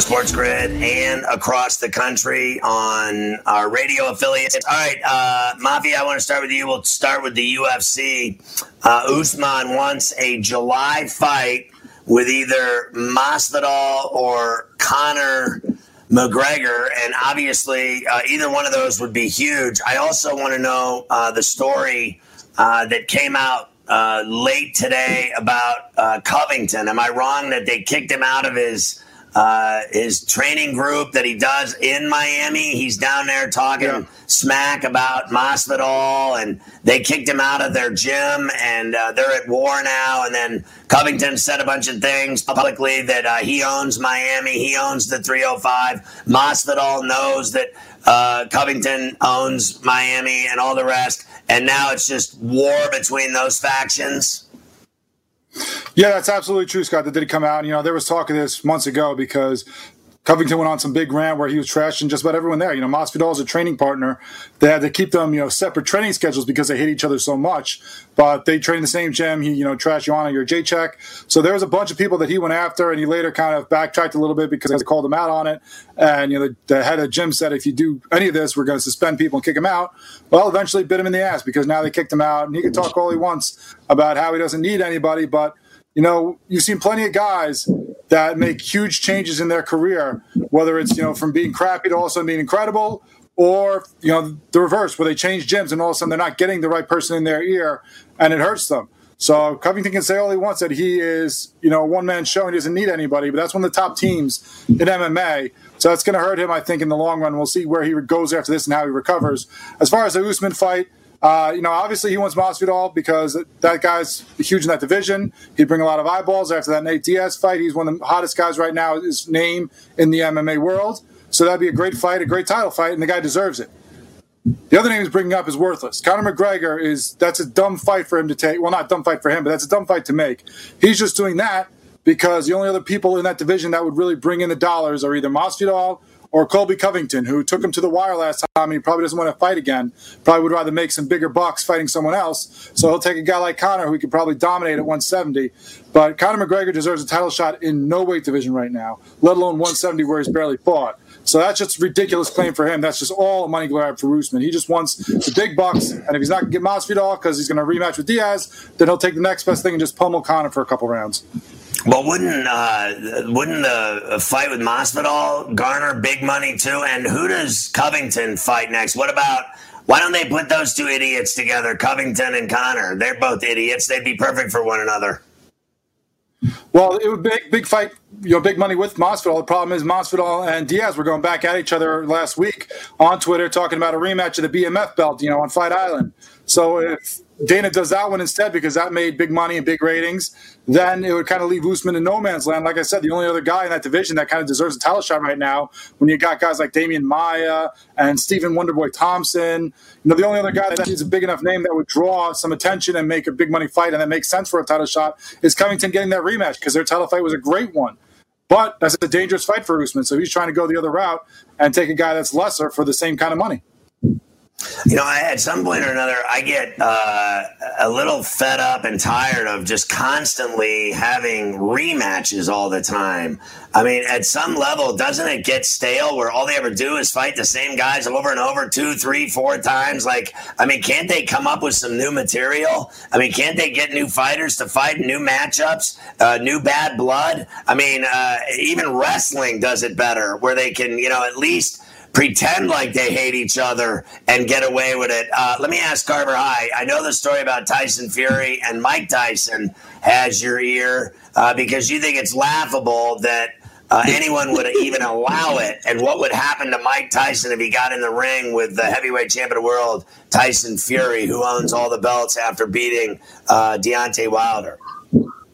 Sports Grid and across the country on our radio affiliates. All right, uh, Mafia, I want to start with you. We'll start with the UFC. Uh, Usman wants a July fight with either Masvidal or Conor McGregor, and obviously uh, either one of those would be huge. I also want to know uh, the story uh, that came out uh, late today about uh, Covington. Am I wrong that they kicked him out of his? Uh, his training group that he does in Miami. He's down there talking yeah. smack about Masvidal, and they kicked him out of their gym, and uh, they're at war now. And then Covington said a bunch of things publicly that uh, he owns Miami, he owns the 305. Masvidal knows that uh, Covington owns Miami, and all the rest. And now it's just war between those factions. Yeah, that's absolutely true, Scott. That did come out. You know, there was talk of this months ago because Covington went on some big rant where he was trashing just about everyone there. You know, Masvidal is a training partner. They had to keep them, you know, separate training schedules because they hate each other so much. But they train in the same gym. He, you know, trashed Joanna, Jędrzejczyk. So there was a bunch of people that he went after, and he later kind of backtracked a little bit because they called him out on it. And you know, the, the head of the gym said, if you do any of this, we're going to suspend people and kick him out. Well, eventually bit him in the ass because now they kicked him out, and he can talk all he wants about how he doesn't need anybody, but you know, you've seen plenty of guys that make huge changes in their career, whether it's, you know, from being crappy to all of a sudden being incredible, or, you know, the reverse, where they change gyms and all of a sudden they're not getting the right person in their ear and it hurts them. So Covington can say all he wants that he is, you know, a one man show and he doesn't need anybody, but that's one of the top teams in MMA. So that's going to hurt him, I think, in the long run. We'll see where he goes after this and how he recovers. As far as the Usman fight, uh, you know, obviously he wants Masvidal because that guy's huge in that division. He'd bring a lot of eyeballs after that Nate Diaz fight. He's one of the hottest guys right now. His name in the MMA world. So that'd be a great fight, a great title fight, and the guy deserves it. The other name he's bringing up is worthless. Conor McGregor is that's a dumb fight for him to take. Well, not dumb fight for him, but that's a dumb fight to make. He's just doing that because the only other people in that division that would really bring in the dollars are either Masvidal or Colby Covington, who took him to the wire last time. He probably doesn't want to fight again. Probably would rather make some bigger bucks fighting someone else. So he'll take a guy like Conor, who he could probably dominate at 170. But Conor McGregor deserves a title shot in no weight division right now, let alone 170 where he's barely fought. So that's just ridiculous claim for him. That's just all money grab for Usman. He just wants the big bucks, and if he's not going to get Masvidal because he's going to rematch with Diaz, then he'll take the next best thing and just pummel Conor for a couple rounds. Well, wouldn't uh, wouldn't the fight with Masvidal garner big money too? And who does Covington fight next? What about why don't they put those two idiots together, Covington and Conor? They're both idiots. They'd be perfect for one another. Well, it would be big, big fight, you know, big money with Masvidal. The problem is Masvidal and Diaz were going back at each other last week on Twitter, talking about a rematch of the BMF belt, you know, on Fight Island. So if Dana does that one instead because that made big money and big ratings, then it would kind of leave Usman in no man's land. Like I said, the only other guy in that division that kind of deserves a title shot right now, when you got guys like Demian Maia and Stephen Wonderboy Thompson, you know, the only other guy that is a big enough name that would draw some attention and make a big money fight and that makes sense for a title shot is Covington getting that rematch because their title fight was a great one. But that's a dangerous fight for Usman, so he's trying to go the other route and take a guy that's lesser for the same kind of money. You know, at some point or another, I get uh, a little fed up and tired of just constantly having rematches all the time. I mean, at some level, doesn't it get stale where all they ever do is fight the same guys over and over, two, three, four times? Like, I mean, can't they come up with some new material? I mean, can't they get new fighters to fight new matchups, uh, new bad blood? I mean, uh, even wrestling does it better where they can, you know, at least pretend like they hate each other and get away with it. Uh, let me ask Carver High. I know the story about Tyson Fury and Mike Tyson has your ear uh, because you think it's laughable that. Uh, anyone would even allow it. And what would happen to Mike Tyson if he got in the ring with the heavyweight champion of the world, Tyson Fury, who owns all the belts after beating uh, Deontay Wilder?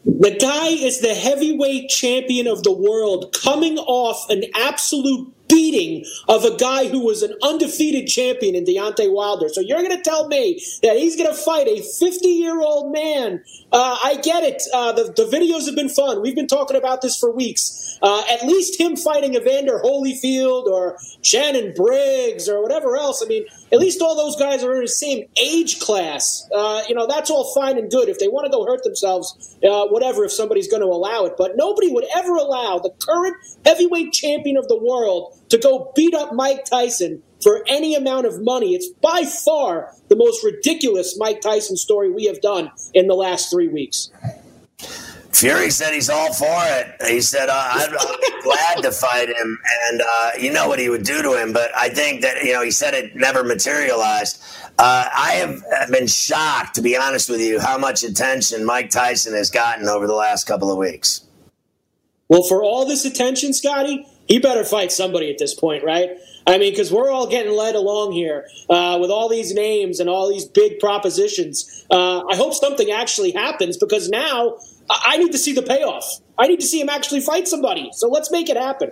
The guy is the heavyweight champion of the world, coming off an absolute beating of a guy who was an undefeated champion in Deontay Wilder. So you're going to tell me that he's going to fight a 50 year old man? Uh, I get it. Uh, the, the videos have been fun. We've been talking about this for weeks. Uh, at least him fighting Evander Holyfield or Shannon Briggs or whatever else. I mean, at least all those guys are in the same age class. Uh, you know, that's all fine and good. If they want to go hurt themselves, uh, whatever, if somebody's going to allow it. But nobody would ever allow the current heavyweight champion of the world to go beat up Mike Tyson for any amount of money. It's by far the most ridiculous Mike Tyson story we have done in the last three weeks. Fury said he's all for it. He said, uh, I'd, I'd, be glad to fight him. And uh, you know what he would do to him. But I think that, you know, he said it never materialized. Uh, I have been shocked, to be honest with you, how much attention Mike Tyson has gotten over the last couple of weeks. Well, for all this attention, Scotty, he better fight somebody at this point, right? I mean, because we're all getting led along here uh, with all these names and all these big propositions. Uh, I hope something actually happens because now I need to see the payoff. I need to see him actually fight somebody. So let's make it happen.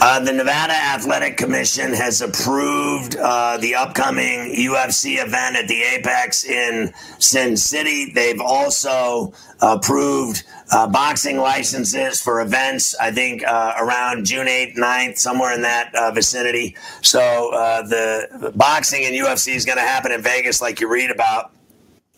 Uh, the Nevada Athletic Commission has approved uh, the upcoming UFC event at the Apex in Sin City. They've also approved uh, boxing licenses for events, I think uh, around June 8th, 9th, somewhere in that uh, vicinity. So uh, the boxing and UFC is going to happen in Vegas, like you read about.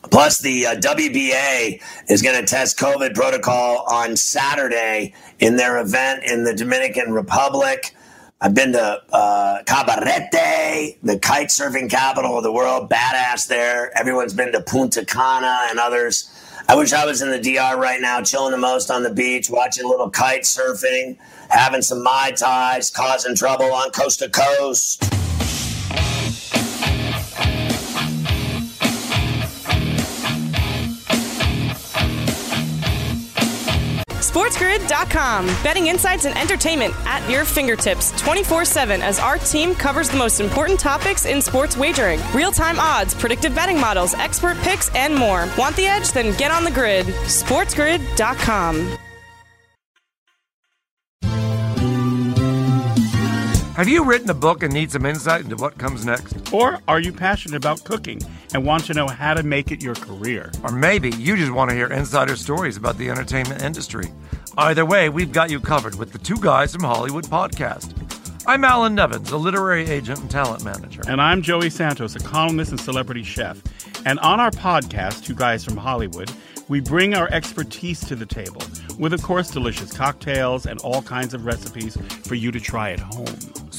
Plus, the uh, WBA is going to test COVID protocol on Saturday in their event in the Dominican Republic. I've been to uh, Cabarete, the kite surfing capital of the world. Badass there. Everyone's been to Punta Cana and others. I wish I was in the DR right now, chilling the most on the beach, watching a little kite surfing, having some Mai Tais, causing trouble on coast to coast. SportsGrid.com. Betting insights and entertainment at your fingertips 24 7 as our team covers the most important topics in sports wagering real time odds, predictive betting models, expert picks, and more. Want the edge? Then get on the grid. SportsGrid.com. Have you written a book and need some insight into what comes next? Or are you passionate about cooking and want to know how to make it your career? Or maybe you just want to hear insider stories about the entertainment industry. Either way, we've got you covered with the Two Guys from Hollywood podcast. I'm Alan Nevins, a literary agent and talent manager. And I'm Joey Santos, a columnist and celebrity chef. And on our podcast, Two Guys from Hollywood, we bring our expertise to the table with, of course, delicious cocktails and all kinds of recipes for you to try at home.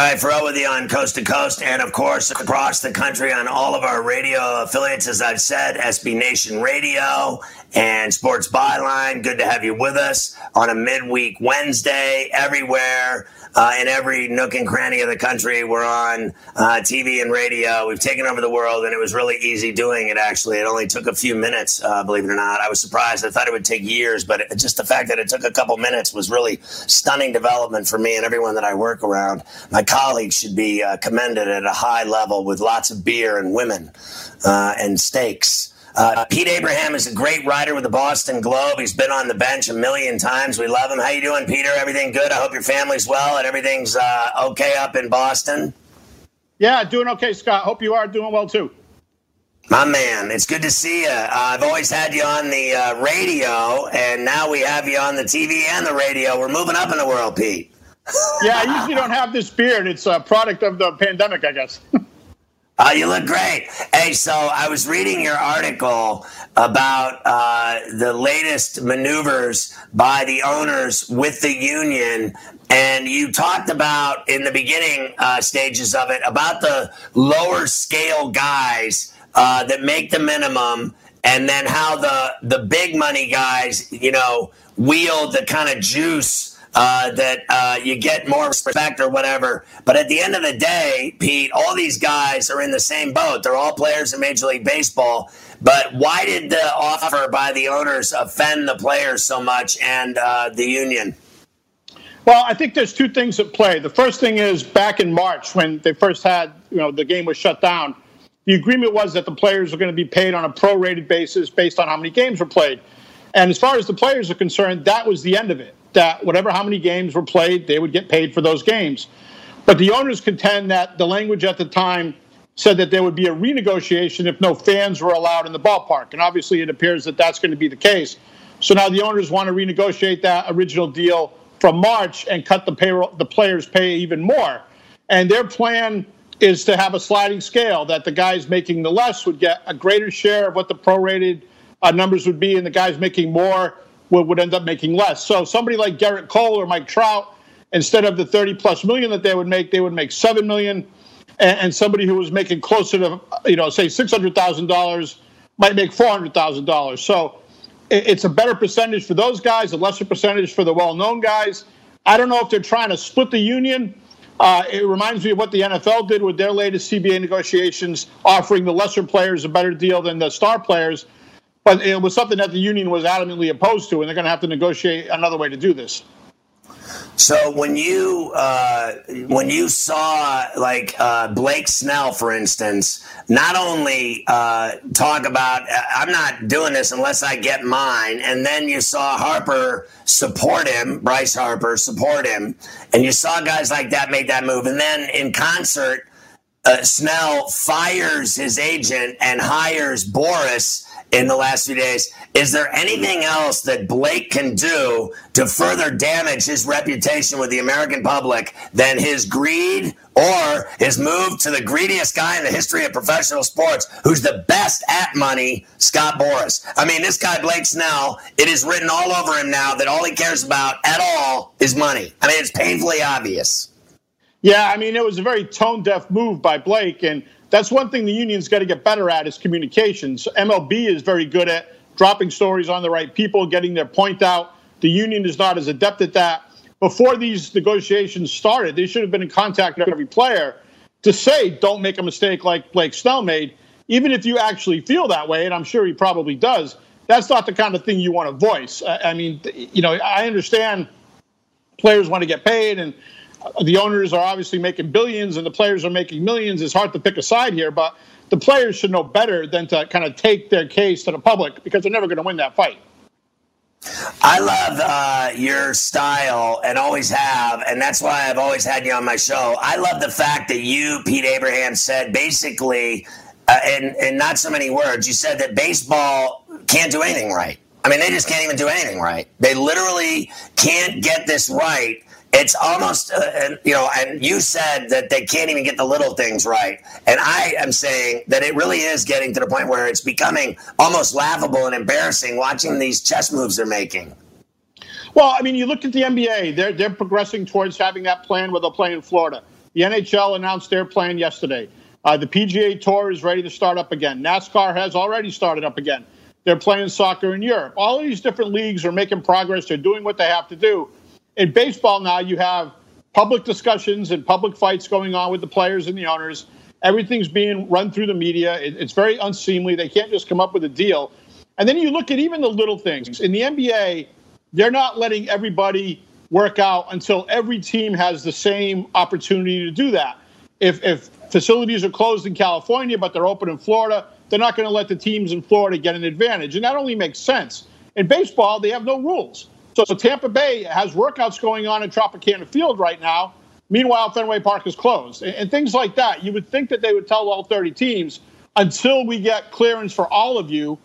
All right, Ferrall with you on Coast to Coast, and of course across the country on all of our radio affiliates. As I've said, SB Nation Radio and Sports Byline. Good to have you with us on a midweek Wednesday everywhere. Uh, in every nook and cranny of the country. We're on uh, TV and radio. We've taken over the world, and it was really easy doing it, actually. It only took a few minutes, uh, believe it or not. I was surprised. I thought it would take years, but it, just the fact that it took a couple minutes was really stunning development for me and everyone that I work around. My colleagues should be uh, commended at a high level with lots of beer and women uh, and steaks. Uh, Pete Abraham is a great writer with the Boston Globe. He's been on the bench a million times. We love him. How you doing, Peter? Everything good? I hope your family's well and everything's uh, okay up in Boston. Yeah, doing okay, Scott. Hope you are doing well too. My man, it's good to see you. Uh, I've always had you on the uh, radio, and now we have you on the TV and the radio. We're moving up in the world, Pete. yeah, I usually don't have this beard. It's a product of the pandemic, I guess. Uh, you look great. Hey, so I was reading your article about uh, the latest maneuvers by the owners with the union. And you talked about in the beginning uh, stages of it about the lower scale guys uh, that make the minimum, and then how the the big money guys, you know, wield the kind of juice uh, that uh, you get more respect or whatever. But at the end of the day, Pete, all these guys are in the same boat. They're all players in Major League Baseball. But why did the offer by the owners offend the players so much and uh, the union? Well, I think there's two things at play. The first thing is back in March when they first had, you know, the game was shut down. The agreement was that the players were going to be paid on a prorated basis based on how many games were played. And as far as the players are concerned, that was the end of it that whatever how many games were played, they would get paid for those games. But the owners contend that the language at the time said that there would be a renegotiation if no fans were allowed in the ballpark. And obviously, it appears that that's going to be the case. So now the owners want to renegotiate that original deal from March and cut the payroll, the players' pay even more. And their plan is to have a sliding scale that the guys making the less would get a greater share of what the prorated uh, numbers would be, and the guys making more would, would end up making less. So somebody like Gerrit Cole or Mike Trout, instead of the 30 plus million that they would make, they would make 7 million. And, and somebody who was making closer to, you know, say $600,000 might make $400,000. So it, it's a better percentage for those guys, a lesser percentage for the well known guys. I don't know if they're trying to split the union. Uh, it reminds me of what the NFL did with their latest CBA negotiations, offering the lesser players a better deal than the star players. But it was something that the union was adamantly opposed to, and they're going to have to negotiate another way to do this. So when you uh, when you saw like uh, Blake Snell, for instance, not only uh, talk about I'm not doing this unless I get mine, and then you saw Harper support him, Bryce Harper support him, and you saw guys like that make that move, and then in concert, uh, Snell fires his agent and hires Boras in the last few days. Is there anything else that Blake can do to further damage his reputation with the American public than his greed or his move to the greediest guy in the history of professional sports, who's the best at money, Scott Boras? I mean, this guy, Blake Snell, it is written all over him now that all he cares about at all is money. I mean, it's painfully obvious. Yeah, I mean, it was a very tone deaf move by Blake. And that's one thing the union's got to get better at is communications. MLB is very good at dropping stories on the right people, getting their point out. The union is not as adept at that. Before these negotiations started, they should have been in contact with every player to say, don't make a mistake like Blake Snell made. Even if you actually feel that way, and I'm sure he probably does, that's not the kind of thing you want to voice. I mean, you know, I understand players want to get paid and the owners are obviously making billions and the players are making millions. It's hard to pick a side here, but the players should know better than to kind of take their case to the public because they're never going to win that fight. I love uh, your style and always have, and that's why I've always had you on my show. I love the fact that you, Pete Abraham, said basically, uh, in, in not so many words, you said that baseball can't do anything right. I mean, they just can't even do anything right. They literally can't get this right it's almost uh, you know and you said that they can't even get the little things right. And i am saying that it really is getting to the point where it's becoming almost laughable and embarrassing watching these chess moves they're making. Well i mean you look at the nba they're, they're progressing towards having that plan where they'll play in florida. The nhl announced their plan yesterday. Uh, the pga tour is ready to start up again. Nascar has already started up again. They're playing soccer in Europe. All of these different leagues are making progress. They're doing what they have to do. In baseball now, you have public discussions and public fights going on with the players and the owners. Everything's being run through the media. it's very unseemly. They can't just come up with a deal. And then you look at even the little things. In the NBA, they're not letting everybody work out until every team has the same opportunity to do that. If, if facilities are closed in California, but they're open in Florida, they're not going to let the teams in Florida get an advantage. And that only makes sense. In baseball, they have no rules. So, Tampa Bay has workouts going on in Tropicana Field right now. Meanwhile, Fenway Park is closed. And, and things like that. You would think that they would tell all 30 teams until we get clearance for all of you,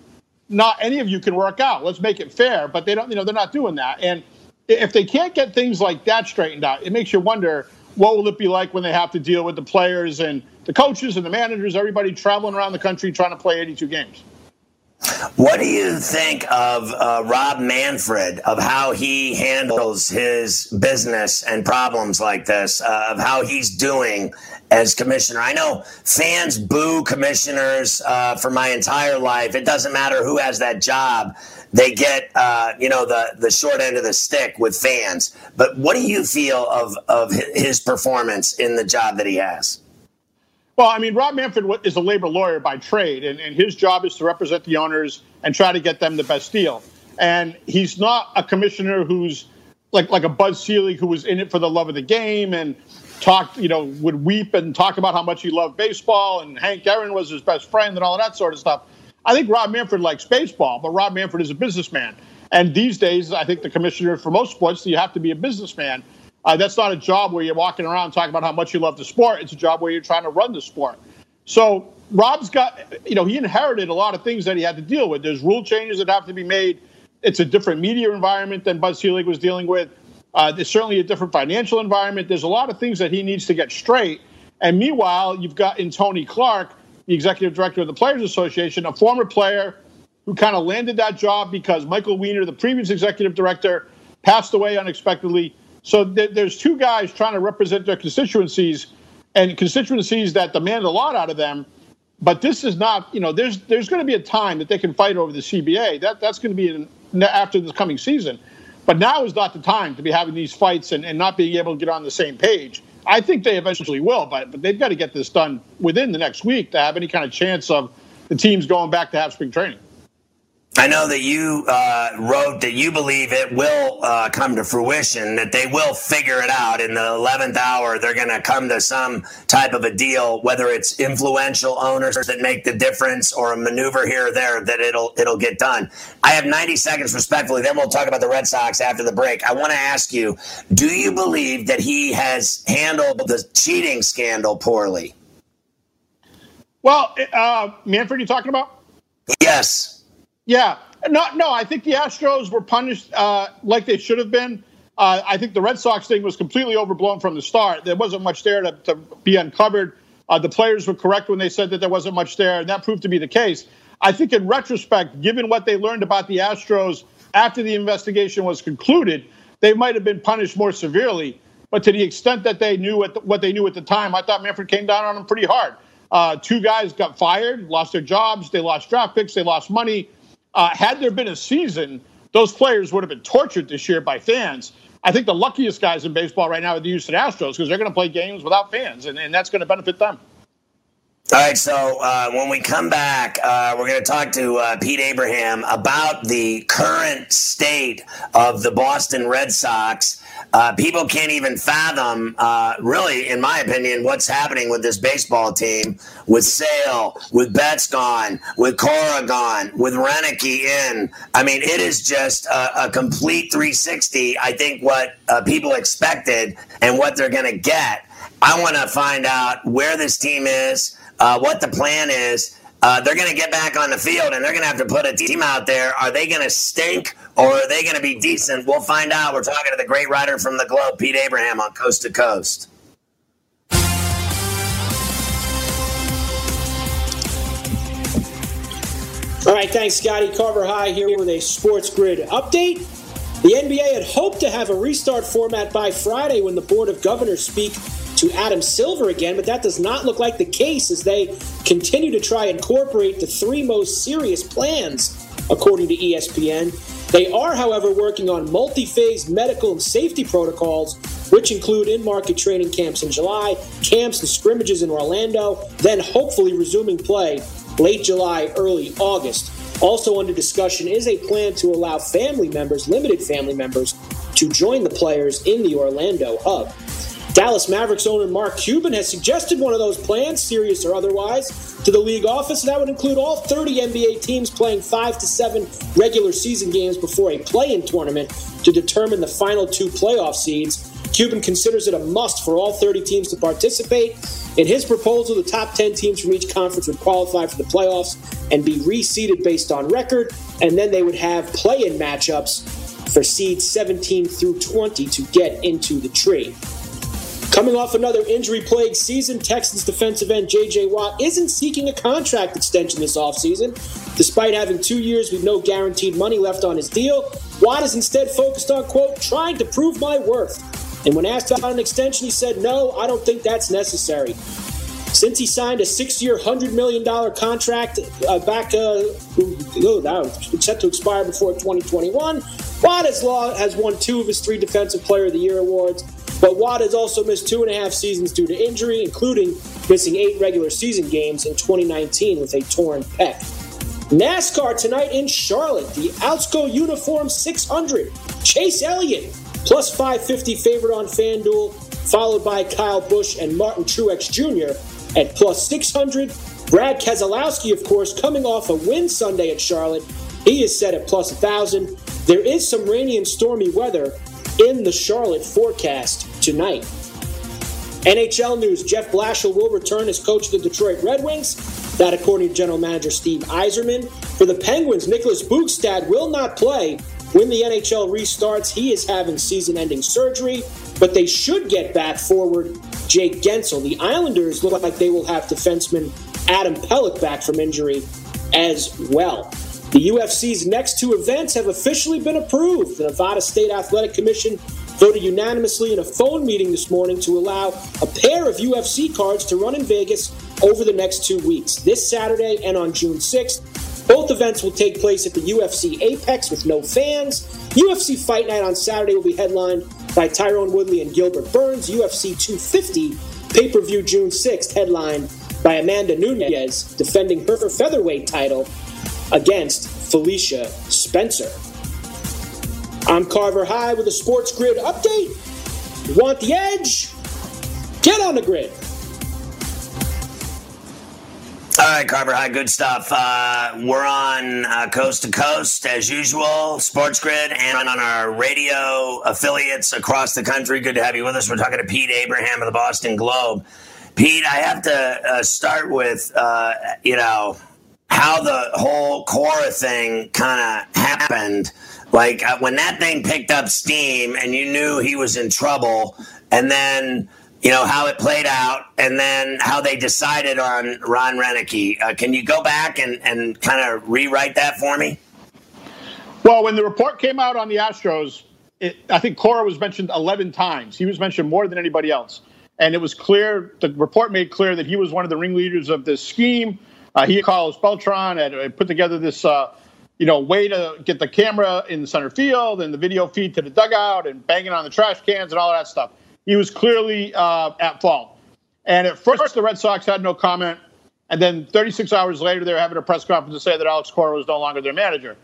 not any of you can work out. Let's make it fair. But they don't, you know, they're not doing that. And if they can't get things like that straightened out, it makes you wonder what will it be like when they have to deal with the players and the coaches and the managers, everybody traveling around the country trying to play 82 games. What do you think of uh, Rob Manfred, of how he handles his business and problems like this, uh, of how he's doing as commissioner? I know fans boo commissioners uh, for my entire life. It doesn't matter who has that job. They get, uh, you know, the, the short end of the stick with fans. But what do you feel of, of his performance in the job that he has? Well, I mean, Rob Manfred is a labor lawyer by trade, and, and his job is to represent the owners and try to get them the best deal. And he's not a commissioner who's like like a Bud Selig who was in it for the love of the game and talked, you know, would weep and talk about how much he loved baseball and Hank Aaron was his best friend and all of that sort of stuff. I think Rob Manfred likes baseball, but Rob Manfred is a businessman. And these days, I think the commissioner for most sports, you have to be a businessman. Uh, that's not a job where you're walking around talking about how much you love the sport. It's a job where you're trying to run the sport. So Rob's got, you know, he inherited a lot of things that he had to deal with. There's rule changes that have to be made. It's a different media environment than Bud Selig was dealing with. Uh, there's certainly a different financial environment. There's a lot of things that he needs to get straight. And meanwhile, you've got in Tony Clark, the executive director of the Players Association, a former player who kind of landed that job because Michael Weiner, the previous executive director, passed away unexpectedly. So th- there's two guys trying to represent their constituencies and constituencies that demand a lot out of them. But this is not, you know, there's there's going to be a time that they can fight over the CBA. That that's going to be in, after this coming season. But now is not the time to be having these fights and, and not being able to get on the same page. I think they eventually will, but but they've got to get this done within the next week to have any kind of chance of the teams going back to have spring training. I know that you uh, wrote that you believe it will uh, come to fruition, that they will figure it out in the 11th hour. They're going to come to some type of a deal, whether it's influential owners that make the difference or a maneuver here or there, that it'll it'll get done. I have 90 seconds, respectfully. Then we'll talk about the Red Sox after the break. I want to ask you: Do you believe that he has handled the cheating scandal poorly? Well, uh, Manfred, you talking about? Yes. Yeah, no, no. I think the Astros were punished uh, like they should have been. Uh, I think the Red Sox thing was completely overblown from the start. There wasn't much there to, to be uncovered. Uh, the players were correct when they said that there wasn't much there, and that proved to be the case. I think, in retrospect, given what they learned about the Astros after the investigation was concluded, they might have been punished more severely. But to the extent that they knew the, what they knew at the time, I thought Manfred came down on them pretty hard. Uh, two guys got fired, lost their jobs, they lost draft picks, they lost money. Uh, had there been a season, those players would have been tortured this year by fans. I think the luckiest guys in baseball right now are the Houston Astros because they're going to play games without fans, and, and that's going to benefit them. All right, so uh, when we come back, uh, we're going to talk to uh, Pete Abraham about the current state of the Boston Red Sox. Uh, people can't even fathom, uh, really, in my opinion, what's happening with this baseball team with Sale, with Betts gone, with Cora gone, with Roenicke in. I mean, it is just a, a complete 360. I think what uh, people expected and what they're going to get. I want to find out where this team is uh, what the plan is. Uh, they're going to get back on the field and they're going to have to put a team out there. Are they going to stink or are they going to be decent? We'll find out. We're talking to the great writer from the Globe, Pete Abraham, on Coast to Coast. All right, thanks, Scotty Carver High here with a Sports Grid update. The NBA had hoped to have a restart format by Friday when the Board of Governors speak to Adam Silver again, but that does not look like the case as they continue to try incorporate the three most serious plans according to ESPN. They are, however, working on multi phase medical and safety protocols, which include in market training camps in July, camps and scrimmages in Orlando, then hopefully resuming play late July, early August. Also under discussion is a plan to allow family members, limited family members, to join the players in the Orlando hub. Dallas Mavericks owner Mark Cuban has suggested one of those plans, serious or otherwise, to the league office. and That would include all 30 NBA teams playing five to seven regular season games before a play in tournament to determine the final two playoff seeds. Cuban considers it a must for all 30 teams to participate. In his proposal, the top 10 teams from each conference would qualify for the playoffs and be reseeded based on record, and then they would have play in matchups for seeds 17 through 20 to get into the tree. Coming off another injury plagued season, Texans defensive end J.J. Watt isn't seeking a contract extension this offseason. Despite having two years with no guaranteed money left on his deal, Watt is instead focused on, quote, trying to prove my worth. And when asked about an extension, he said, no, I don't think that's necessary. Since he signed a six-year, $100 million contract uh, back, uh, set to expire before 2021, Watt has, has won two of his three Defensive Player of the Year awards but Watt has also missed two and a half seasons due to injury, including missing eight regular season games in 2019 with a torn pec. NASCAR tonight in Charlotte, the Alsco Uniform 600. Chase Elliott, plus 550 favorite on FanDuel, followed by Kyle Busch and Martin Truex Jr. at plus 600. Brad Keselowski, of course, coming off a win Sunday at Charlotte. He is set at plus 1,000. There is some rainy and stormy weather in the Charlotte forecast tonight. NHL news Jeff Blashill will return as coach of the Detroit Red Wings. That, according to general manager Steve Yzerman. For the Penguins, Nicholas Bjugstad will not play when the NHL restarts. He is having season ending surgery, but they should get back forward Jake Guentzel. The Islanders look like they will have defenseman Adam Pelech back from injury as well. The UFC's next two events have officially been approved. The Nevada State Athletic Commission voted unanimously in a phone meeting this morning to allow a pair of UFC cards to run in Vegas over the next two weeks, this Saturday and on June 6th. Both events will take place at the UFC Apex with no fans. UFC Fight Night on Saturday will be headlined by Tyron Woodley and Gilbert Burns. UFC 250 pay per view June 6th, headlined by Amanda Nunes, defending her featherweight title against Felicia Spencer. I'm Carver High with a Sports Grid update. Want the edge? Get on the grid. All right, Carver High, good stuff. Uh, we're on uh, coast to coast as usual, Sports Grid, and on our radio affiliates across the country. Good to have you with us. We're talking to Pete Abraham of the Boston Globe. Pete, I have to uh, start with, uh, you know, how the whole Cora thing kind of happened. Like uh, when that thing picked up steam and you knew he was in trouble, and then you know how it played out, and then how they decided on Ron Roenicke. Uh, can you go back and, and kind of rewrite that for me? Well, when the report came out on the Astros, it, I think Cora was mentioned 11 times. He was mentioned more than anybody else. And it was clear, the report made clear that he was one of the ringleaders of this scheme uh, he Carlos Beltran put together this, uh, you know, way to get the camera in the center field and the video feed to the dugout and banging on the trash cans and all that stuff. He was clearly uh, at fault. And at first, the Red Sox had no comment. And then 36 hours later, they were having a press conference to say that Alex Cora was no longer their manager.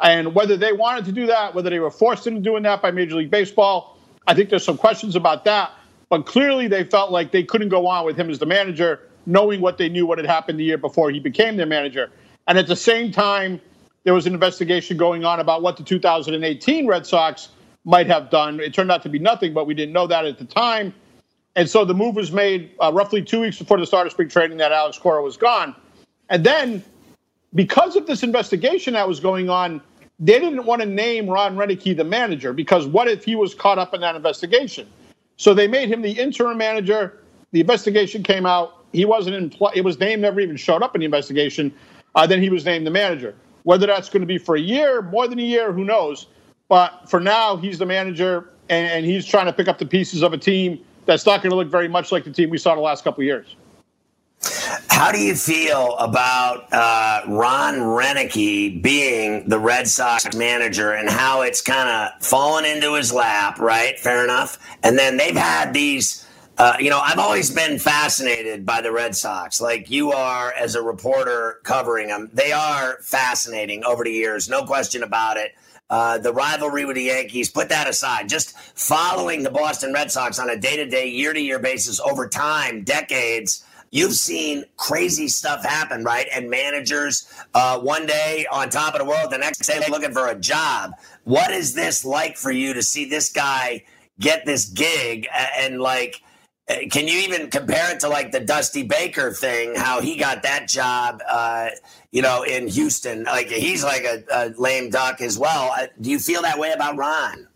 And whether they wanted to do that, whether they were forced into doing that by Major League Baseball, I think there's some questions about that. But clearly, they felt like they couldn't go on with him as the manager knowing what they knew what had happened the year before he became their manager. And at the same time, there was an investigation going on about what the 2018 Red Sox might have done. It turned out to be nothing, but we didn't know that at the time. And so the move was made uh, roughly two weeks before the start of spring training that Alex Cora was gone. And then, because of this investigation that was going on, they didn't want to name Ron Roenicke the manager because what if he was caught up in that investigation? So they made him the interim manager. The investigation came out he wasn't in. Pl- it was named never even showed up in the investigation. Uh, then he was named the manager. Whether that's going to be for a year, more than a year, who knows? But for now, he's the manager, and, and he's trying to pick up the pieces of a team that's not going to look very much like the team we saw the last couple of years. how do you feel about uh, Ron Roenicke being the Red Sox manager and how it's kind of fallen into his lap? Right, fair enough. And then they've had these. Uh, you know, I've always been fascinated by the Red Sox, like you are as a reporter covering them. They are fascinating over the years, no question about it. Uh, the rivalry with the Yankees, put that aside. Just following the Boston Red Sox on a day to day, year to year basis over time, decades You've seen crazy stuff happen, right? And managers, uh, one day on top of the world, the next day looking for a job. What is this like for you to see this guy get this gig and like? Can you even compare it to like the Dusty Baker thing? How he got that job, uh, you know, in Houston? Like he's like a, a lame duck as well. Uh, do you feel that way about Ron?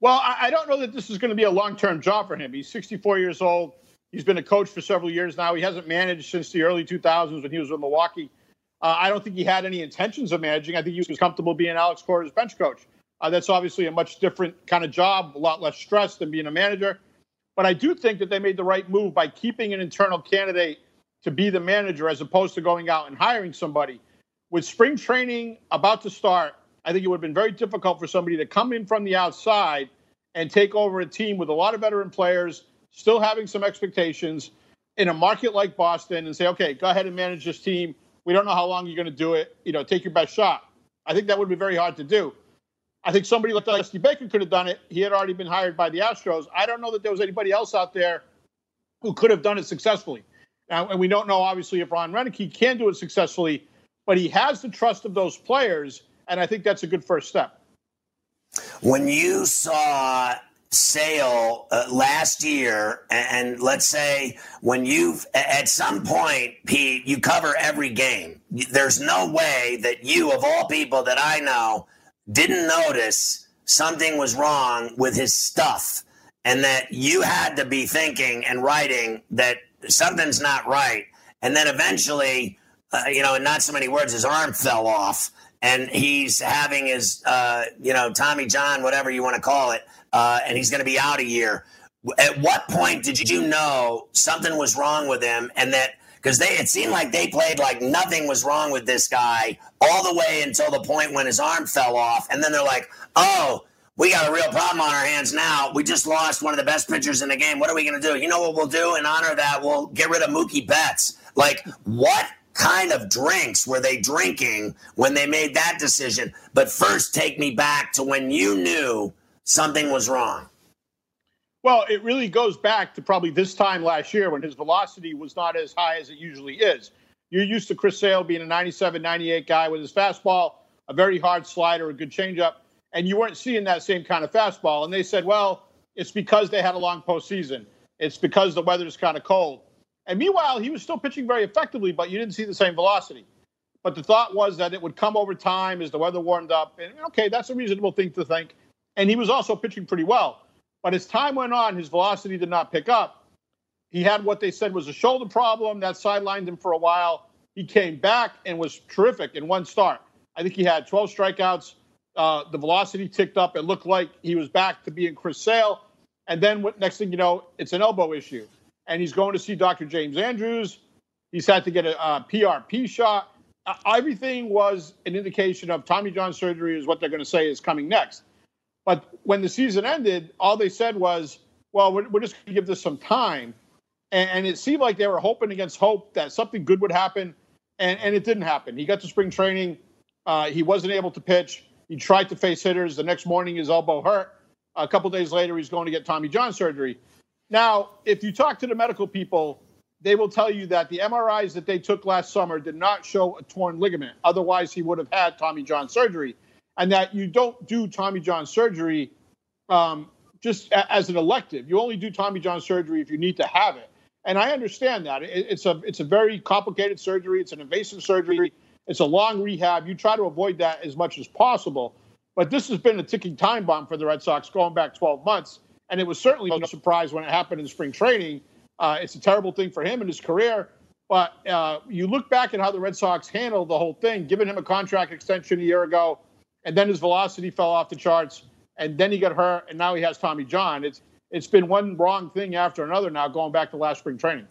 Well, I don't know that this is going to be a long term job for him. He's 64 years old. He's been a coach for several years now. He hasn't managed since the early 2000s when he was with Milwaukee. Uh, I don't think he had any intentions of managing. I think he was comfortable being Alex Cora's bench coach. Uh, that's obviously a much different kind of job, a lot less stress than being a manager. But I do think that they made the right move by keeping an internal candidate to be the manager as opposed to going out and hiring somebody. With spring training about to start, I think it would have been very difficult for somebody to come in from the outside and take over a team with a lot of veteran players still having some expectations in a market like Boston and say, okay, go ahead and manage this team. We don't know how long you're going to do it. You know, take your best shot. I think that would be very hard to do. I think somebody like Dusty Baker could have done it. He had already been hired by the Astros. I don't know that there was anybody else out there who could have done it successfully. Now, and we don't know, obviously, if Ron Roenicke can do it successfully, but he has the trust of those players, and I think that's a good first step. When you saw Sale uh, last year, and, and, let's say when you've at some point, Pete, you cover every game. There's no way that you, of all people that I know, didn't notice something was wrong with his stuff, and that you had to be thinking and writing that something's not right. And then eventually, uh, you know, in not so many words, his arm fell off, and he's having his, uh, you know, Tommy John, whatever you want to call it uh, and he's going to be out a year. At what point did you know something was wrong with him, and that because they it seemed like they played like nothing was wrong with this guy all the way until the point when his arm fell off, and then they're like, oh. We got a real problem on our hands now. We just lost one of the best pitchers in the game. What are we going to do? You know what we'll do in honor of that? We'll get rid of Mookie Betts. Like, what kind of drinks were they drinking when they made that decision? But first, take me back to when you knew something was wrong? Well, it really goes back to probably this time last year when his velocity was not as high as it usually is. You're used to Chris Sale being a 97, 98 guy with his fastball, a very hard slider, a good changeup, and you weren't seeing that same kind of fastball. And they said, well, it's because they had a long postseason. It's because the weather's kind of cold. And meanwhile, he was still pitching very effectively, but you didn't see the same velocity. But the thought was that it would come over time as the weather warmed up. And okay, that's a reasonable thing to think and he was also pitching pretty well. But as time went on, his velocity did not pick up. He had what they said was a shoulder problem that sidelined him for a while. He came back and was terrific in one start. I think he had 12 strikeouts. Uh, the velocity ticked up. It looked like he was back to being Chris Sale. And then what, next thing you know, it's an elbow issue. And he's going to see Dr. James Andrews. He's had to get a, a PRP shot. Uh, everything was an indication of Tommy John surgery is what they're going to say is coming next. But when the season ended, all they said was, well, we're, we're just going to give this some time. And, and, it seemed like they were hoping against hope that something good would happen. And, and it didn't happen. He got to spring training. Uh, he wasn't able to pitch. He tried to face hitters. The next morning, his elbow hurt. A couple days later, he's going to get Tommy John surgery. Now, if you talk to the medical people, they will tell you that the MRIs that they took last summer did not show a torn ligament. Otherwise, he would have had Tommy John surgery and that you don't do Tommy John surgery um, just a, as an elective. You only do Tommy John surgery if you need to have it. And I understand that it, it's a it's a very complicated surgery. It's an invasive surgery. It's a long rehab. You try to avoid that as much as possible. But this has been a ticking time bomb for the Red Sox going back 12 months. And it was certainly no surprise when it happened in spring training. Uh, it's a terrible thing for him and his career. But uh, you look back at how the Red Sox handled the whole thing, giving him a contract extension a year ago, and then his velocity fell off the charts, and then he got hurt, and now he has Tommy John. It's it's been one wrong thing after another now, going back to last spring training.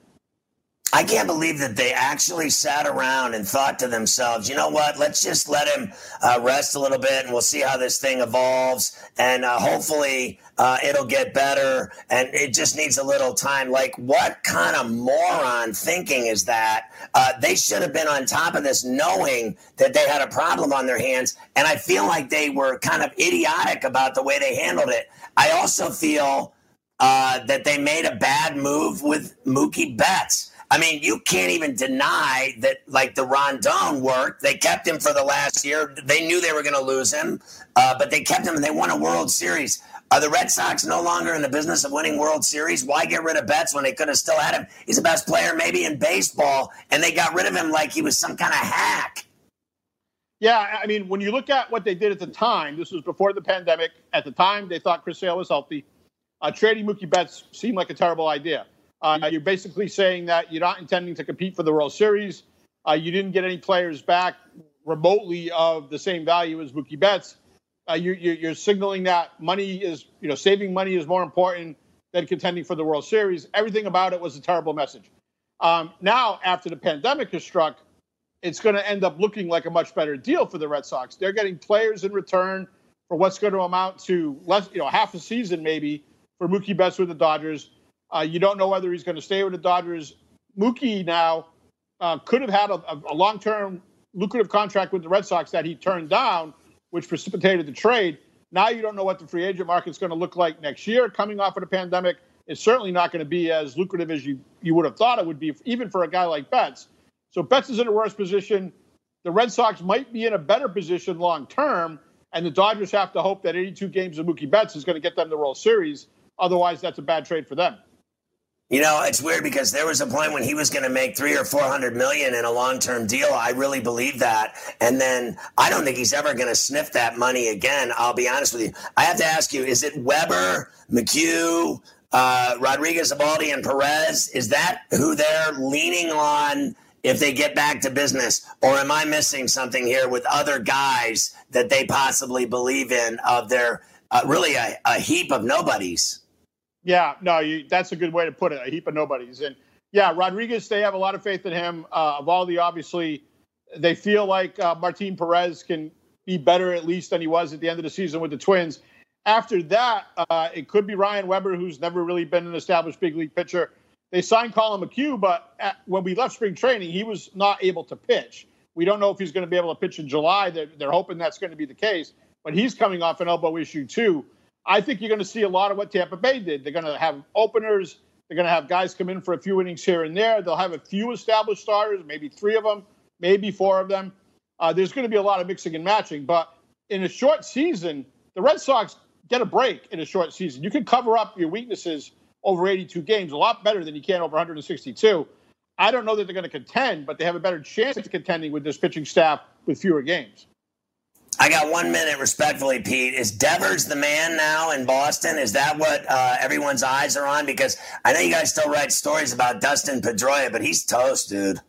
I can't believe that they actually sat around and thought to themselves, you know what, let's just let him uh, rest a little bit and we'll see how this thing evolves. And uh, hopefully uh, it'll get better. And it just needs a little time. Like, what kind of moron thinking is that? Uh, they should have been on top of this knowing that they had a problem on their hands. And I feel like they were kind of idiotic about the way they handled it. I also feel uh, that they made a bad move with Mookie Betts. I mean, you can't even deny that, like the Rondon worked. They kept him for the last year. They knew they were going to lose him, uh, but they kept him and they won a World Series. Are the Red Sox no longer in the business of winning World Series? Why get rid of Betts when they could have still had him? He's the best player maybe in baseball, and they got rid of him like he was some kind of hack. Yeah, I mean, when you look at what they did at the time, this was before the pandemic. At the time, they thought Chris Sale was healthy. Uh, trading Mookie Betts seemed like a terrible idea. Uh, you're basically saying that you're not intending to compete for the World Series. Uh, you didn't get any players back remotely of the same value as Mookie Betts. Uh, you, you're signaling that money is, you know, saving money is more important than contending for the World Series. Everything about it was a terrible message. Um, now, after the pandemic has struck, it's going to end up looking like a much better deal for the Red Sox. They're getting players in return for what's going to amount to less, you know, half a season maybe for Mookie Betts with the Dodgers. Uh, you don't know whether he's going to stay with the Dodgers. Mookie now uh, could have had a, a long term lucrative contract with the Red Sox that he turned down, which precipitated the trade. Now you don't know what the free agent market's going to look like next year coming off of the pandemic. It's certainly not going to be as lucrative as you, you would have thought it would be, even for a guy like Betts. So Betts is in a worse position. The Red Sox might be in a better position long term, and the Dodgers have to hope that 82 games of Mookie Betts is going to get them the World Series. Otherwise, that's a bad trade for them. You know, it's weird because there was a point when he was going to make three or four hundred million in a long-term deal. I really believe that, and then I don't think he's ever going to sniff that money again. I'll be honest with you. I have to ask you: Is it Weber, McHugh, uh, Rodriguez, Eovaldi, and Perez? Is that who they're leaning on if they get back to business, or am I missing something here with other guys that they possibly believe in? Of their uh, really a, a heap of nobodies. Yeah, no, you, that's a good way to put it. A heap of nobodies. And yeah, Rodriguez, they have a lot of faith in him. Uh, Eovaldi, obviously, they feel like uh, Martin Perez can be better at least than he was at the end of the season with the Twins. After that, uh, it could be Ryan Weber, who's never really been an established big league pitcher. They signed Collin McHugh, but at, when we left spring training, he was not able to pitch. We don't know if he's going to be able to pitch in July. They're, they're hoping that's going to be the case, but he's coming off an elbow issue too. I think you're going to see a lot of what Tampa Bay did. They're going to have openers. They're going to have guys come in for a few innings here and there. They'll have a few established starters, maybe three of them, maybe four of them. Uh, there's going to be a lot of mixing and matching. But in a short season, the Red Sox get a break in a short season. You can cover up your weaknesses over 82 games a lot better than you can over 162. I don't know that they're going to contend, but they have a better chance of contending with this pitching staff with fewer games. I got one minute, respectfully, Pete. Is Devers the man now in Boston? Is that what uh, everyone's eyes are on? Because I know you guys still write stories about Dustin Pedroia, but he's toast, dude.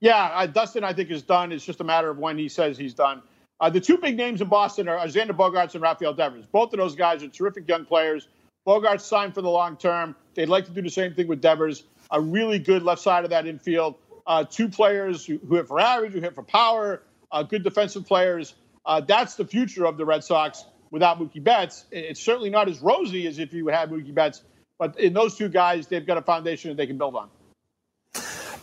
Yeah, uh, Dustin, I think, is done. It's just a matter of when he says he's done. Uh, the two big names in Boston are Xander Bogaerts and Rafael Devers. Both of those guys are terrific young players. Bogaerts signed for the long term. They'd like to do the same thing with Devers. A really good left side of that infield. Uh, two players who, who hit for average, who hit for power, uh, good defensive players. Uh, that's the future of the Red Sox without Mookie Betts. It's certainly not as rosy as if you had Mookie Betts, but in those two guys, they've got a foundation that they can build on.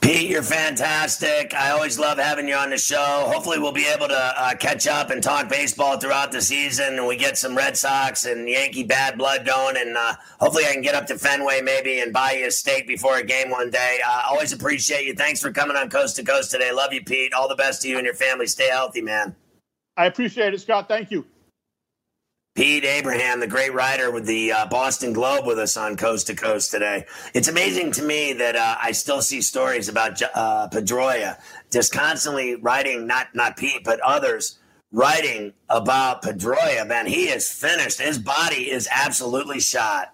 Pete, you're fantastic. I always love having you on the show. Hopefully, we'll be able to uh, catch up and talk baseball throughout the season, and we get some Red Sox and Yankee bad blood going. And uh, hopefully, I can get up to Fenway maybe and buy you a steak before a game one day. Uh, always appreciate you. Thanks for coming on Coast to Coast today. Love you, Pete. All the best to you and your family. Stay healthy, man. I appreciate it, Scott. Thank you. Pete Abraham, the great writer with the uh, Boston Globe, with us on Coast to Coast today. It's amazing to me that uh, I still see stories about uh, Pedroia just constantly writing, not not Pete, but others writing about Pedroia. Man, he is finished. His body is absolutely shot.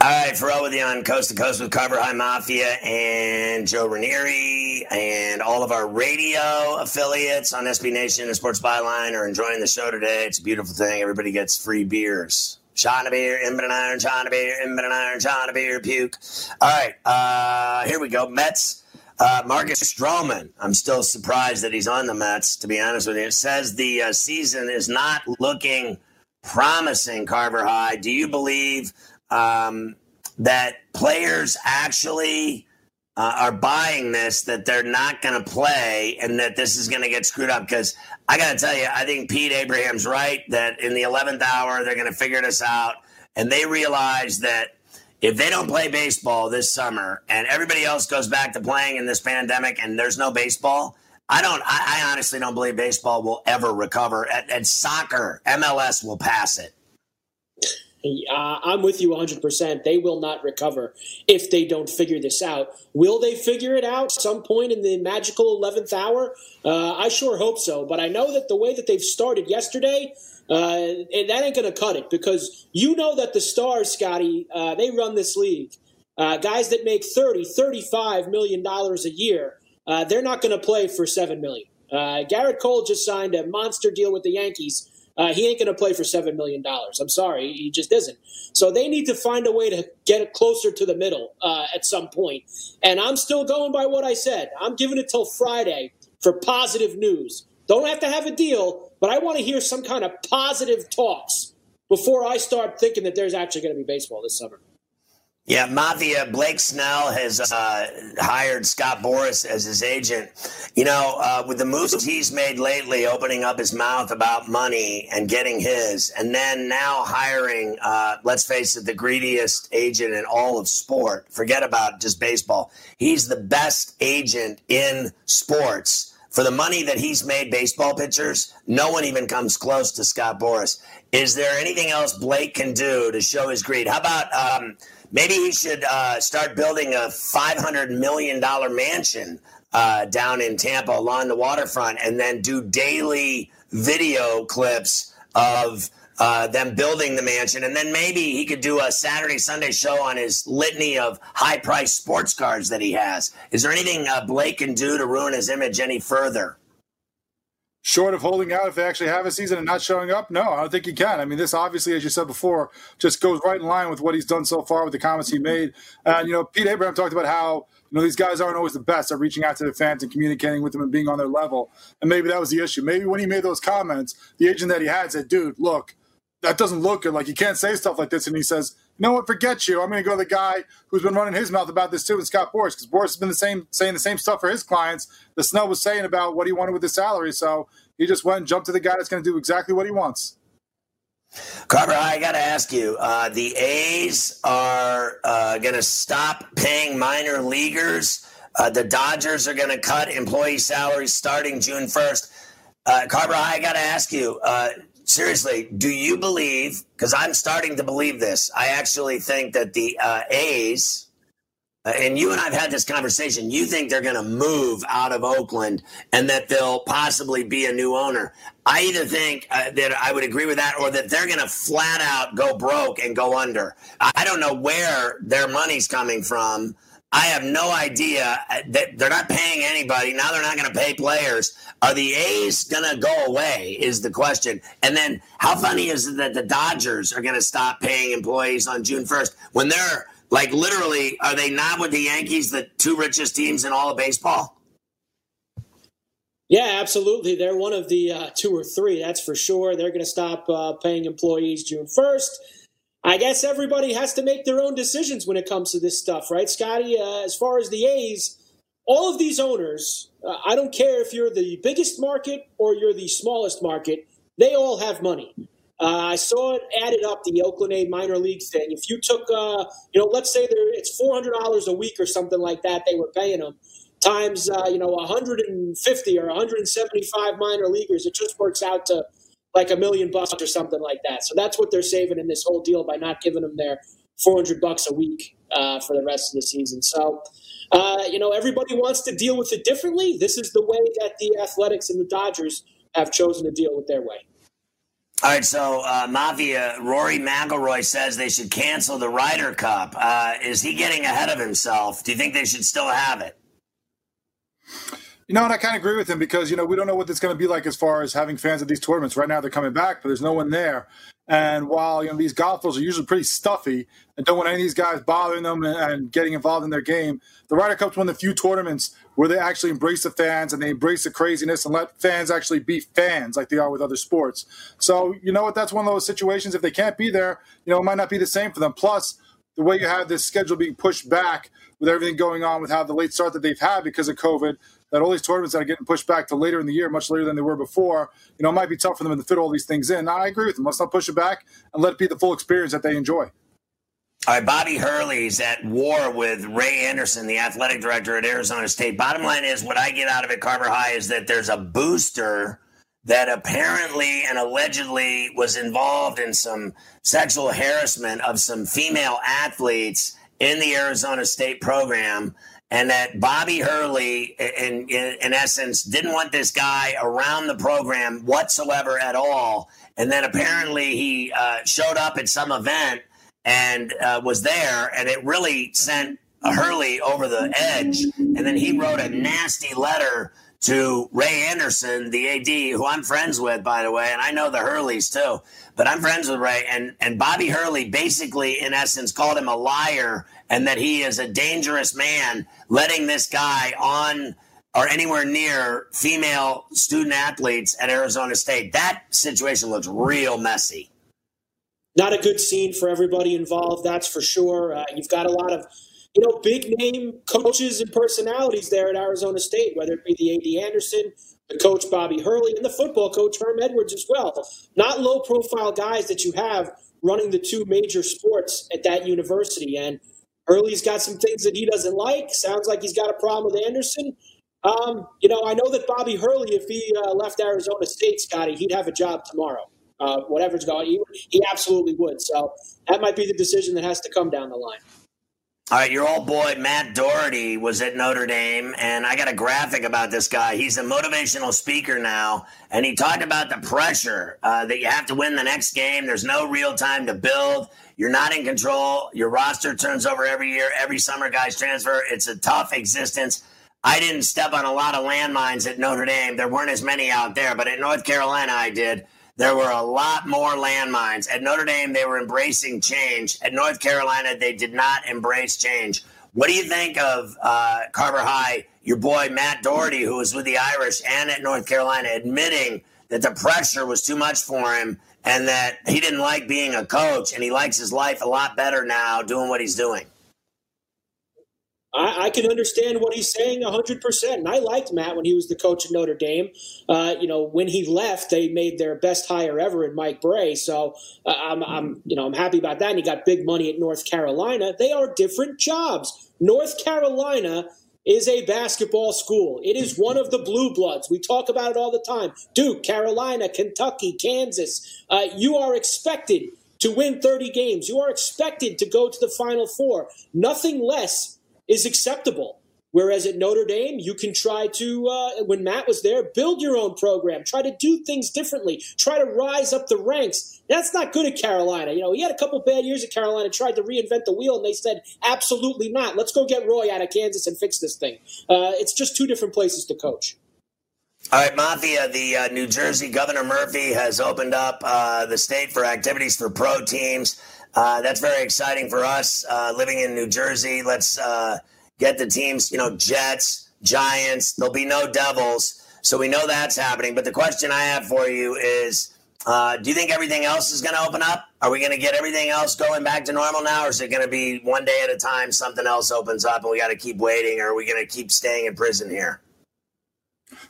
All right, Ferrall with you on Coast to Coast with Carver High Mafia and Joe Ranieri and all of our radio affiliates on SB Nation and Sports Byline are enjoying the show today. It's a beautiful thing. Everybody gets free beers. Shot a beer, in an iron, shot a beer, in an iron, shot a beer, puke. All right, uh, here we go. Mets. Uh, Marcus Stroman. I'm still surprised that he's on the Mets, to be honest with you. It says the uh, season is not looking promising, Carver High. Do you believe um, that players actually uh, are buying this, that they're not going to play, and that this is going to get screwed up. Because I got to tell you, I think Pete Abraham's right that in the 11th hour, they're going to figure this out. And they realize that if they don't play baseball this summer and everybody else goes back to playing in this pandemic and there's no baseball, I don't. I, I honestly don't believe baseball will ever recover. And, and soccer, MLS will pass it. Uh, I'm with you 100%. They will not recover if they don't figure this out. Will they figure it out some point in the magical 11th hour? Uh, I sure hope so. But I know that the way that they've started yesterday, uh, and that ain't going to cut it because you know that the stars, Scotty, uh, they run this league. Uh, guys that make 30, 35 million dollars a year, uh, they're not going to play for seven million. Gerrit Cole just signed a monster deal with the Yankees uh, he ain't going to play for $7 million. I'm sorry, he just isn't. So they need to find a way to get closer to the middle uh, at some point. And I'm still going by what I said. I'm giving it till Friday for positive news. Don't have to have a deal, but I want to hear some kind of positive talks before I start thinking that there's actually going to be baseball this summer. Yeah, Mafia Blake Snell has uh, hired Scott Boras as his agent. You know, uh, with the moves he's made lately, opening up his mouth about money and getting his, and then now hiring, uh, let's face it, the greediest agent in all of sport. Forget about just baseball. He's the best agent in sports. For the money that he's made baseball pitchers, no one even comes close to Scott Boras. Is there anything else Blake can do to show his greed? How about. Um, Maybe he should uh, start building a $500 million mansion uh, down in Tampa along the waterfront and then do daily video clips of uh, them building the mansion. And then maybe he could do a Saturday, Sunday show on his litany of high priced sports cars that he has. Is there anything uh, Blake can do to ruin his image any further? Short of holding out if they actually have a season and not showing up? No, I don't think he can. I mean, this obviously, as you said before, just goes right in line with what he's done so far with the comments he made. And, you know, Pete Abraham talked about how, you know, these guys aren't always the best at reaching out to the fans and communicating with them and being on their level. And maybe that was the issue. Maybe when he made those comments, the agent that he had said, dude, look, that doesn't look good. Like, you can't say stuff like this. And he says, you know what, forget you. I'm going to go to the guy who's been running his mouth about this too, with Scott Boras, because Boras has been the same saying the same stuff for his clients. The Snow was saying about what he wanted with the salary. So he just went and jumped to the guy that's going to do exactly what he wants. Carver, I got to ask you: uh, the A's are uh, going to stop paying minor leaguers. Uh, the Dodgers are going to cut employee salaries starting June first. Uh, Carver, I got to ask you: uh, seriously, do you believe? Because I'm starting to believe this. I actually think that the uh, A's, uh, and you and I've had this conversation. You think they're going to move out of Oakland and that they'll possibly be a new owner. I either think uh, that I would agree with that or that they're going to flat out go broke and go under. I don't know where their money's coming from. I have no idea. Uh, they're not paying anybody. Now they're not going to pay players. Are the A's going to go away? Is the question. And then how funny is it that the Dodgers are going to stop paying employees on June 1st when they're like literally, are they not with the Yankees, the two richest teams in all of baseball? Yeah, absolutely. They're one of the uh, two or three, that's for sure. They're going to stop uh, paying employees June 1st. I guess everybody has to make their own decisions when it comes to this stuff, right, Scotty? Uh, as far as the A's, all of these owners, uh, I don't care if you're the biggest market or you're the smallest market, they all have money. Uh, I saw it added up the Oakland A minor league thing. If you took, uh, you know, let's say there, it's four hundred dollars a week or something like that, they were paying them times, uh, you know, one hundred and fifty or one hundred and seventy-five minor leaguers, it just works out to like a million bucks or something like that. So that's what they're saving in this whole deal by not giving them their 400 bucks a week uh, for the rest of the season. So, uh, you know, everybody wants to deal with it differently. This is the way that the Athletics and the Dodgers have chosen to deal with their way. All right, so uh, Mafia Rory McIlroy says they should cancel the Ryder Cup. Uh, is he getting ahead of himself? Do you think they should still have it? You know, and I kind of agree with him because, you know, we don't know what it's going to be like as far as having fans at these tournaments. Right now, they're coming back, but there's no one there. And while, you know, these golfers are usually pretty stuffy and don't want any of these guys bothering them and, getting involved in their game, the Ryder Cup's one of the few tournaments where they actually embrace the fans and they embrace the craziness and let fans actually be fans like they are with other sports. So, you know what? That's one of those situations. If they can't be there, you know, it might not be the same for them. Plus, the way you have this schedule being pushed back with everything going on with how the late start that they've had because of COVID, that all these tournaments that are getting pushed back to later in the year, much later than they were before, you know, it might be tough for them to fit all these things in. I agree with them. Let's not push it back and let it be the full experience that they enjoy. All right, Bobby Hurley's at war with Ray Anderson, the athletic director at Arizona State. Bottom line is, what I get out of it, Carver High, is that there's a booster that apparently and allegedly was involved in some sexual harassment of some female athletes in the Arizona State program and that Bobby Hurley, in, in, in, essence, didn't want this guy around the program whatsoever at all. And then apparently he uh, showed up at some event and uh, was there, and it really sent Hurley over the edge. And then he wrote a nasty letter to Ray Anderson, the AD, who I'm friends with, by the way, and I know the Hurleys too, but I'm friends with Ray. And, and Bobby Hurley basically, in essence, called him a liar and that he is a dangerous man letting this guy on or anywhere near female student athletes at Arizona State. That situation looks real messy. Not a good scene for everybody involved, that's for sure. Uh, you've got a lot of you know, big name coaches and personalities there at Arizona State, whether it be the AD Anderson, the coach Bobby Hurley, and the football coach Herm Edwards as well. Not low profile guys that you have running the two major sports at that university. And Hurley's got some things that he doesn't like. Sounds like he's got a problem with Anderson. Um, you know, I know that Bobby Hurley, if he uh, left Arizona State, Scotty, he'd have a job tomorrow. Uh, whatever's going, he, he absolutely would. So that might be the decision that has to come down the line. All right, your old boy Matt Doherty was at Notre Dame, and I got a graphic about this guy. He's a motivational speaker now, and he talked about the pressure uh, that you have to win the next game. There's no real time to build. You're not in control. Your roster turns over every year. Every summer, guys transfer. It's a tough existence. I didn't step on a lot of landmines at Notre Dame. There weren't as many out there, but at North Carolina, I did. There were a lot more landmines. At Notre Dame, they were embracing change. At North Carolina, they did not embrace change. What do you think of uh, Carver High, your boy Matt Doherty, who was with the Irish and at North Carolina, admitting that the pressure was too much for him and that he didn't like being a coach and he likes his life a lot better now doing what he's doing? I, I, can understand what he's saying 100%. And I liked Matt when he was the coach at Notre Dame. Uh, you know, when he left, they made their best hire ever in Mike Brey. So uh, I'm, I'm, you know, I'm happy about that. And he got big money at North Carolina. They are different jobs. North Carolina is a basketball school. It is one of the blue bloods. We talk about it all the time. Duke, Carolina, Kentucky, Kansas. Uh, you are expected to win 30 games. You are expected to go to the Final Four. Nothing less is acceptable. Whereas at Notre Dame, you can try to, uh, when Matt was there, build your own program, try to do things differently, try to rise up the ranks. That's not good at Carolina. You know, he had a couple bad years at Carolina, tried to reinvent the wheel, and they said, absolutely not. Let's go get Roy out of Kansas and fix this thing. Uh, it's just two different places to coach. All right, Mafia, the uh, New Jersey Governor Murphy has opened up uh, the state for activities for pro teams. Uh, that's very exciting for us uh, living in New Jersey. Let's uh, get the teams, you know, Jets, Giants. There'll be no Devils. So we know that's happening. But the question I have for you is uh, do you think everything else is going to open up? Are we going to get everything else going back to normal now? Or is it going to be one day at a time, something else opens up and we got to keep waiting? Or are we going to keep staying in prison here?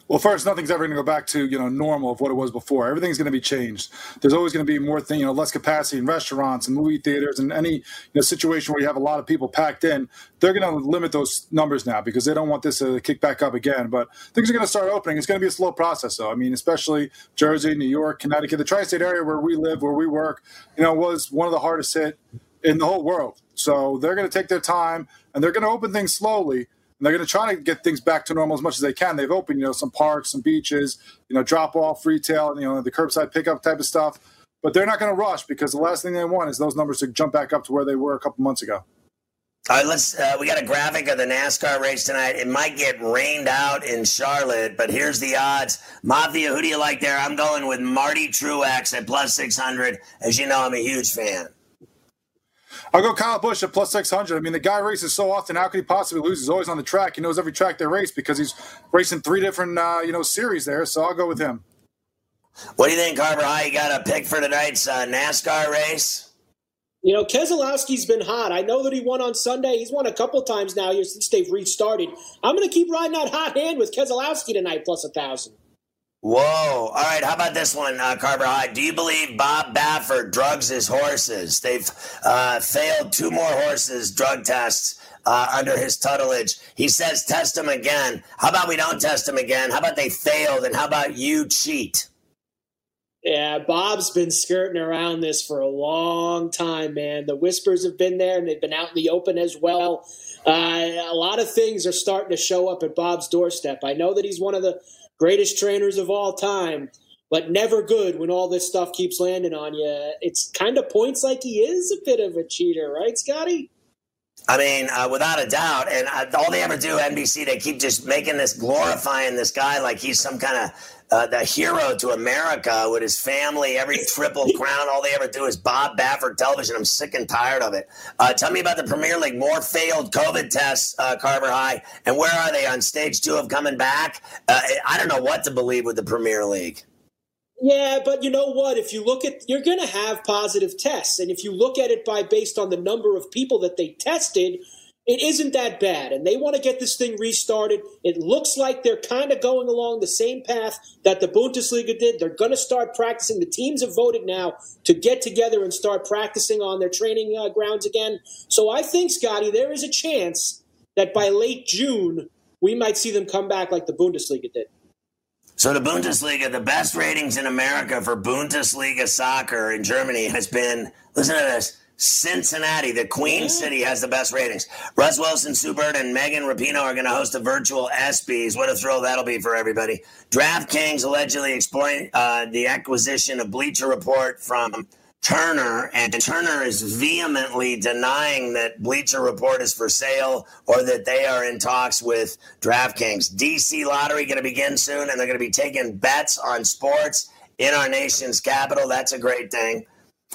Well, first, nothing's ever going to go back to you know normal of what it was before. Everything's going to be changed. There's always going to be more thing, you know, less capacity in restaurants and movie theaters and any you know situation where you have a lot of people packed in. They're going to limit those numbers now because they don't want this to kick back up again. But things are going to start opening. It's going to be a slow process, though. I mean, especially Jersey, New York, Connecticut, the tri-state area where we live, where we work, you know, was one of the hardest hit in the whole world. So they're going to take their time and they're going to open things slowly and they're going to try to get things back to normal as much as they can. They've opened, you know, some parks, some beaches, you know, drop off retail, you know, the curbside pickup type of stuff. But they're not going to rush because the last thing they want is those numbers to jump back up to where they were a couple months ago. All right, let's. Uh, we got a graphic of the NASCAR race tonight. It might get rained out in Charlotte, but here's the odds. Mafia, who do you like there? I'm going with Marty Truex at plus 600. As you know, I'm a huge fan. I'll go Kyle Busch at plus 600. I mean, the guy races so often. How could he possibly lose? He's always on the track. He knows every track they race because he's racing three different, uh, you know, series there. So I'll go with him. What do you think, Carver High? You got a pick for tonight's uh, NASCAR race? You know, Keselowski's been hot. I know that he won on Sunday. He's won a couple times now here since they've restarted. I'm going to keep riding that hot hand with Keselowski tonight, plus a thousand. Whoa. All right. How about this one, uh, Carver High? Do you believe Bob Baffert drugs his horses? They've uh, failed two more horses drug tests uh, under his tutelage. He says test them again. How about we don't test them again? How about they failed? And how about you cheat? Yeah, Bob's been skirting around this for a long time, man. The whispers have been there, and they've been out in the open as well. Uh, a lot of things are starting to show up at Bob's doorstep. I know that he's one of the greatest trainers of all time, but never good when all this stuff keeps landing on you. It's kind of points like he is a bit of a cheater, right, Scotty? I mean, uh, without a doubt. And uh, all they ever do, NBC, they keep just making this, glorifying this guy like he's some kind of uh, the hero to America with his family, every triple crown. All they ever do is Bob Baffert television. I'm sick and tired of it. Uh, tell me about the Premier League. More failed COVID tests, uh, Carver High. And where are they on stage two of coming back? Uh, I don't know what to believe with the Premier League. Yeah, but you know what? If you look at, you're going to have positive tests, and if you look at it by based on the number of people that they tested, it isn't that bad. And they want to get this thing restarted. It looks like they're kind of going along the same path that the Bundesliga did. They're going to start practicing. The teams have voted now to get together and start practicing on their training uh, grounds again. So I think, Scotty, there is a chance that by late June we might see them come back like the Bundesliga did. So the Bundesliga, the best ratings in America for Bundesliga soccer in Germany has been, listen to this, Cincinnati, the Queen City, has the best ratings. Russ Wilson, Sue Bird, and Megan Rapinoe are going to host a virtual ESPYs. What a thrill that'll be for everybody. DraftKings allegedly exploring uh, the acquisition of Bleacher Report from Turner, and Turner is vehemently denying that Bleacher Report is for sale or that they are in talks with DraftKings. DC Lottery going to begin soon, and they're going to be taking bets on sports in our nation's capital. That's a great thing.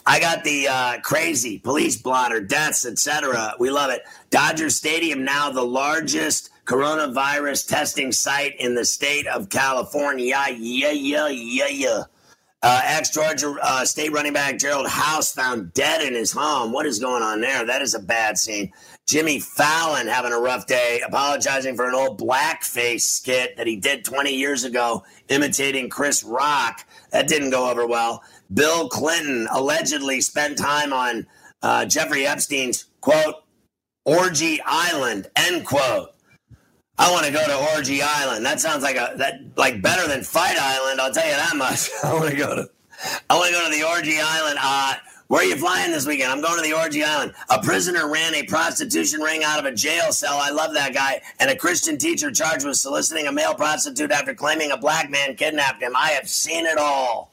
I got the uh, crazy police blotter, deaths, etc. We love it. Dodger Stadium now the largest coronavirus testing site in the state of California. Yeah, yeah, yeah, yeah. Uh, Ex Georgia uh, State running back Gerald House found dead in his home. What is going on there? That is a bad scene. Jimmy Fallon having a rough day, apologizing for an old blackface skit that he did 20 years ago, imitating Chris Rock. That didn't go over well. Bill Clinton allegedly spent time on uh, Jeffrey Epstein's quote, orgy island, end quote. I want to go to Orgy Island. That sounds like a that like better than Fight Island. I'll tell you that much. I want to go to I want to go to the Orgy Island. Uh, where are you flying this weekend? I'm going to the Orgy Island. A prisoner ran a prostitution ring out of a jail cell. I love that guy. And a Christian teacher charged with soliciting a male prostitute after claiming a black man kidnapped him. I have seen it all.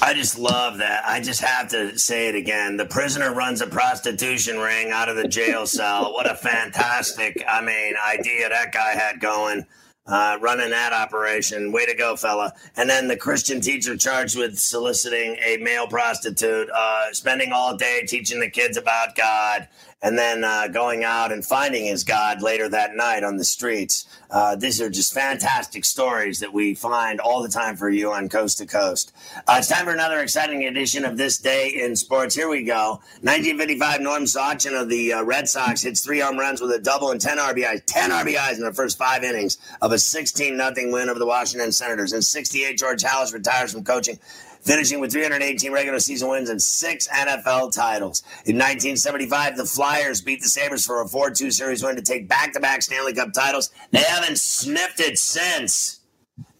I just love that. I just have to say it again. The prisoner runs a prostitution ring out of the jail cell. What a fantastic, I mean, idea that guy had going. Uh, running that operation. Way to go, fella. And then the Christian teacher charged with soliciting a male prostitute, uh, spending all day teaching the kids about God, and then uh, going out and finding his God later that night on the streets. Uh, these are just fantastic stories that we find all the time for you on Coast to Coast. Uh, it's time for another exciting edition of This Day in Sports. Here we go. 1955, Norm Zauchin of the uh, Red Sox hits three home runs with a double and 10 RBIs. 10 RBIs in the first five innings of a 16 0 win over the Washington Senators. In 68, George Halas retires from coaching finishing with 318 regular season wins and six NFL titles. In 1975, the Flyers beat the Sabres for a 4 2 series win to take back to back Stanley Cup titles. They haven't sniffed it since.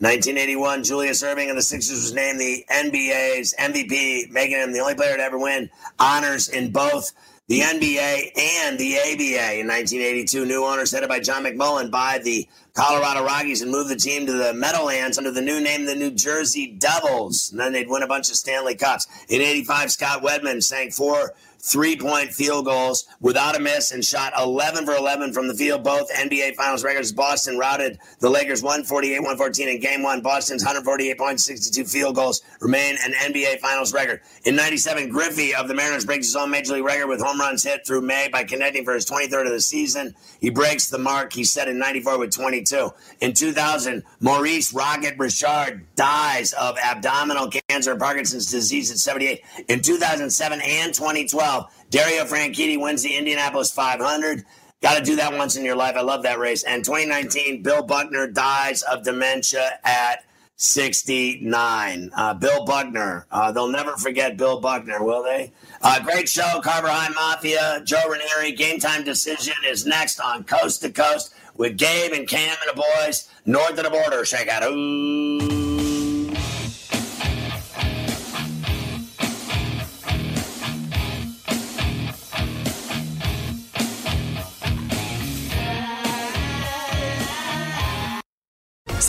1981, Julius Erving of the Sixers was named the NBA's MVP, making him the only player to ever win honors in both the NBA and the ABA. In 1982, new owners headed by John McMullen buy the Colorado Rockies and move the team to the Meadowlands under the new name, the New Jersey Devils. And then they'd win a bunch of Stanley Cups. In 85, Scott Wedman sank four three point field goals without a miss and shot 11 for 11 from the field. Both NBA Finals records. Boston routed the Lakers 148 114 in game one. Boston's 148 points, 62 field goals remain an NBA Finals record. In 97, Griffey of the Mariners breaks his own major league record with home runs hit through May by connecting for his 23rd of the season. He breaks the mark he set in 94 with 22. In 2000, Maurice Rocket Richard dies of abdominal cancer, Parkinson's disease at 78. In 2007 and 2012, Dario Franchitti wins the Indianapolis 500. Got to do that once in your life. I love that race. And 2019, Bill Buckner dies of dementia at 69. Uh, Bill Buckner. Uh, they'll never forget Bill Buckner, will they? Uh, great show, Carver High Mafia. Joe Ranieri. Game time decision is next on Coast to Coast with Gabe and Cam and the boys north of the border. Check out. Ooh.